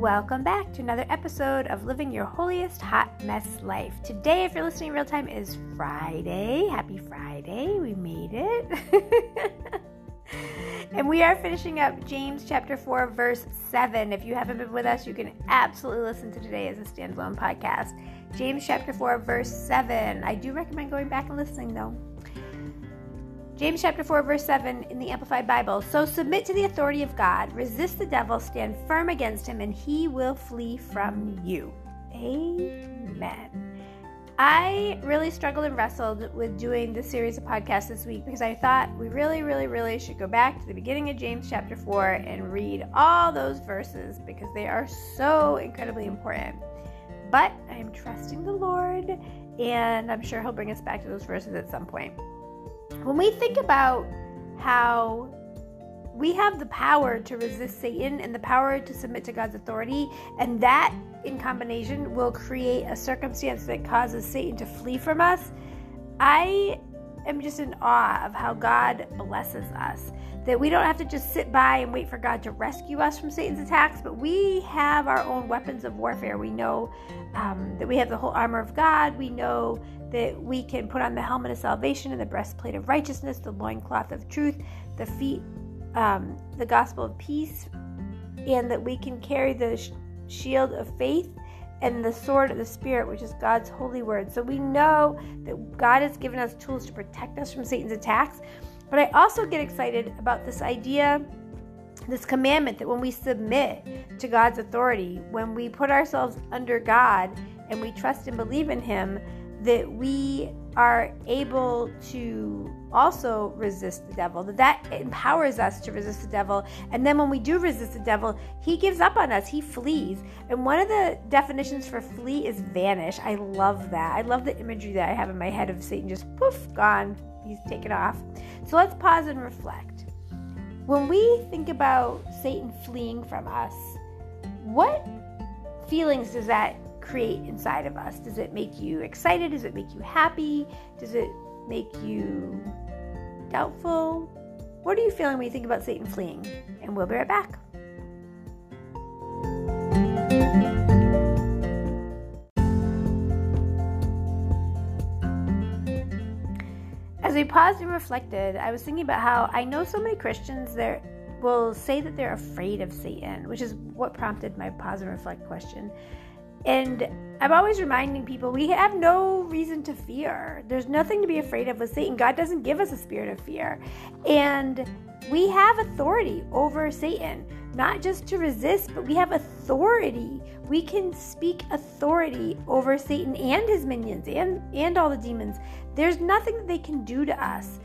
Welcome back to another episode of Living Your Holiest Hot Mess Life. Today, if you're listening real time, is Friday. Happy Friday. We made it. and we are finishing up James chapter 4, verse 7. If you haven't been with us, you can absolutely listen to today as a standalone podcast. James chapter 4, verse 7. I do recommend going back and listening though. James chapter 4, verse 7 in the Amplified Bible. So submit to the authority of God, resist the devil, stand firm against him, and he will flee from you. Amen. I really struggled and wrestled with doing this series of podcasts this week because I thought we really, really, really should go back to the beginning of James chapter 4 and read all those verses because they are so incredibly important. But I am trusting the Lord, and I'm sure He'll bring us back to those verses at some point. When we think about how we have the power to resist Satan and the power to submit to God's authority, and that in combination will create a circumstance that causes Satan to flee from us. I am just in awe of how God blesses us. That we don't have to just sit by and wait for God to rescue us from Satan's attacks, but we have our own weapons of warfare. We know um, that we have the whole armor of God. We know that we can put on the helmet of salvation and the breastplate of righteousness, the loincloth of truth, the feet, um, the gospel of peace, and that we can carry the sh- shield of faith and the sword of the Spirit, which is God's holy word. So we know that God has given us tools to protect us from Satan's attacks. But I also get excited about this idea, this commandment that when we submit to God's authority, when we put ourselves under God and we trust and believe in Him, that we are able to also resist the devil that that empowers us to resist the devil. And then when we do resist the devil he gives up on us. He flees. And one of the definitions for flee is vanish. I love that. I love the imagery that i have in my head of satan just poof gone. He's taken off. So let's pause and reflect. When we think about satan fleeing from us what feelings does that create inside of us? Does it make you excited? Does it make you happy? Does it make you doubtful? What are you feeling when you think about Satan fleeing? And we'll be right back. As we paused and reflected, I was thinking about how I know so many Christians there will say that they're afraid of Satan, which is what prompted my pause and reflect question. And I'm always reminding people we have no reason to fear. There's nothing to be afraid of with Satan. God doesn't give us a spirit of fear. And we have authority over Satan, not just to resist, but we have authority. We can speak authority over Satan and his minions and, and all the demons. There's nothing that they can do to us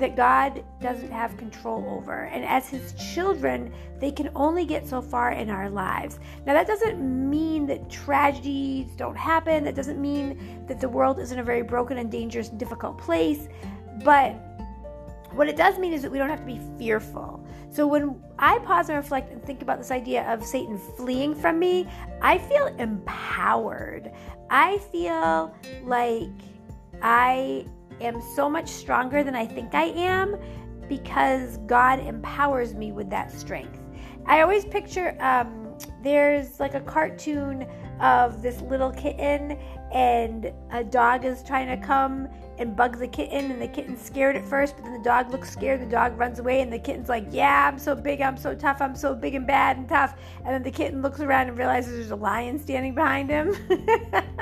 that God doesn't have control over. And as His children, they can only get so far in our lives. Now, that doesn't mean that tragedies don't happen. That doesn't mean that the world isn't a very broken and dangerous and difficult place. But what it does mean is that we don't have to be fearful. So when I pause and reflect and think about this idea of Satan fleeing from me, I feel empowered. I feel like I am so much stronger than I think I am because God empowers me with that strength. I always picture um, there's like a cartoon of this little kitten and a dog is trying to come and bug the kitten and the kitten's scared at first but then the dog looks scared the dog runs away and the kitten's like yeah i'm so big i'm so tough i'm so big and bad and tough. And then the kitten looks around and realizes there's a lion standing behind him.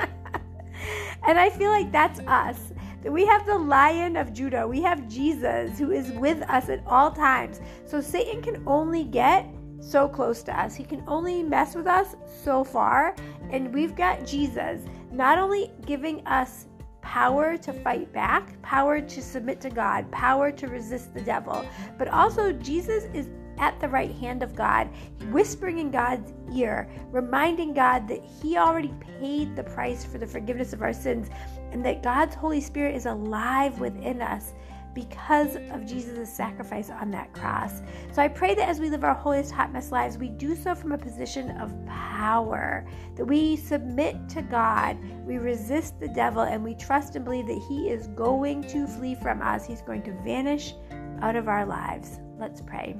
And i feel like that's us we have the lion of Judah. We have Jesus who is with us at all times. So Satan can only get so close to us. He can only mess with us so far. And we've got Jesus not only giving us power to fight back, power to submit to God, power to resist the devil, but also Jesus is at the right hand of God, whispering in God's ear, reminding God that He already paid the price for the forgiveness of our sins and that God's Holy Spirit is alive within us because of Jesus' sacrifice on that cross. So I pray that as we live our holiest hot mess lives, we do so from a position of power, that we submit to God, we resist the devil, and we trust and believe that he is going to flee from us. He's going to vanish out of our lives. Let's pray.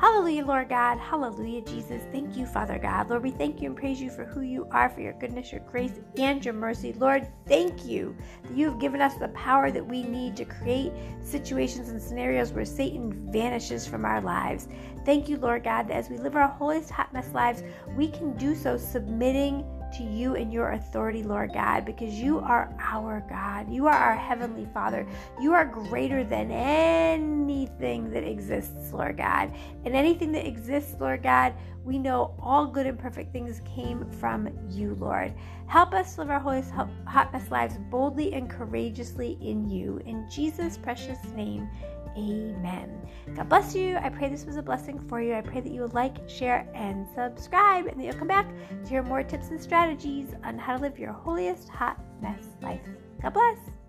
Hallelujah, Lord God. Hallelujah, Jesus. Thank you, Father God. Lord, we thank you and praise you for who you are, for your goodness, your grace, and your mercy. Lord, thank you that you have given us the power that we need to create situations and scenarios where Satan vanishes from our lives. Thank you, Lord God, that as we live our holiest hot mess lives, we can do so submitting to you and your authority, Lord God, because you are our God. You are our Heavenly Father. You are greater than anything that exists, Lord God. And anything that exists, Lord God, we know all good and perfect things came from you, Lord. Help us live our holy, hot mess lives boldly and courageously in you. In Jesus' precious name, Amen. God bless you. I pray this was a blessing for you. I pray that you will like, share, and subscribe, and that you'll come back to hear more tips and strategies on how to live your holiest hot mess life. God bless.